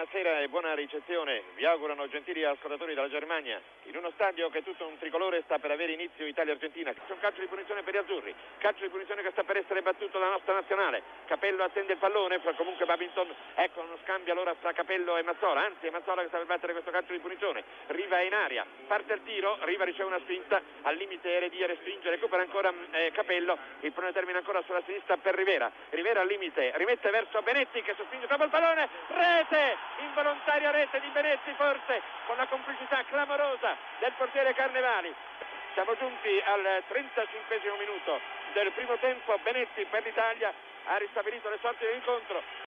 buonasera e buona ricezione. Vi augurano gentili ascoltatori dalla Germania. In uno stadio che tutto un tricolore sta per avere inizio Italia-Argentina. C'è un calcio di punizione per gli azzurri. Calcio di punizione che sta per essere battuto dalla nostra nazionale. Capello attende il pallone, comunque Babington. Ecco uno scambio allora fra Capello e Mazzola. Anzi, è Mazzola che sta per battere questo calcio di punizione. Riva è in aria. Parte il tiro, Riva riceve una spinta. Al limite Eredia respinge, recupera ancora eh, Capello. Il pallone termina ancora sulla sinistra per Rivera. Rivera al limite, rimette verso Benetti che sospinge dopo il pallone. Rete, involontaria rete di Benetti forse con la complicità clamorosa del portiere Carnevali. Siamo giunti al 35 minuto del primo tempo, Benetti per l'Italia ha ristabilito le sorti dell'incontro,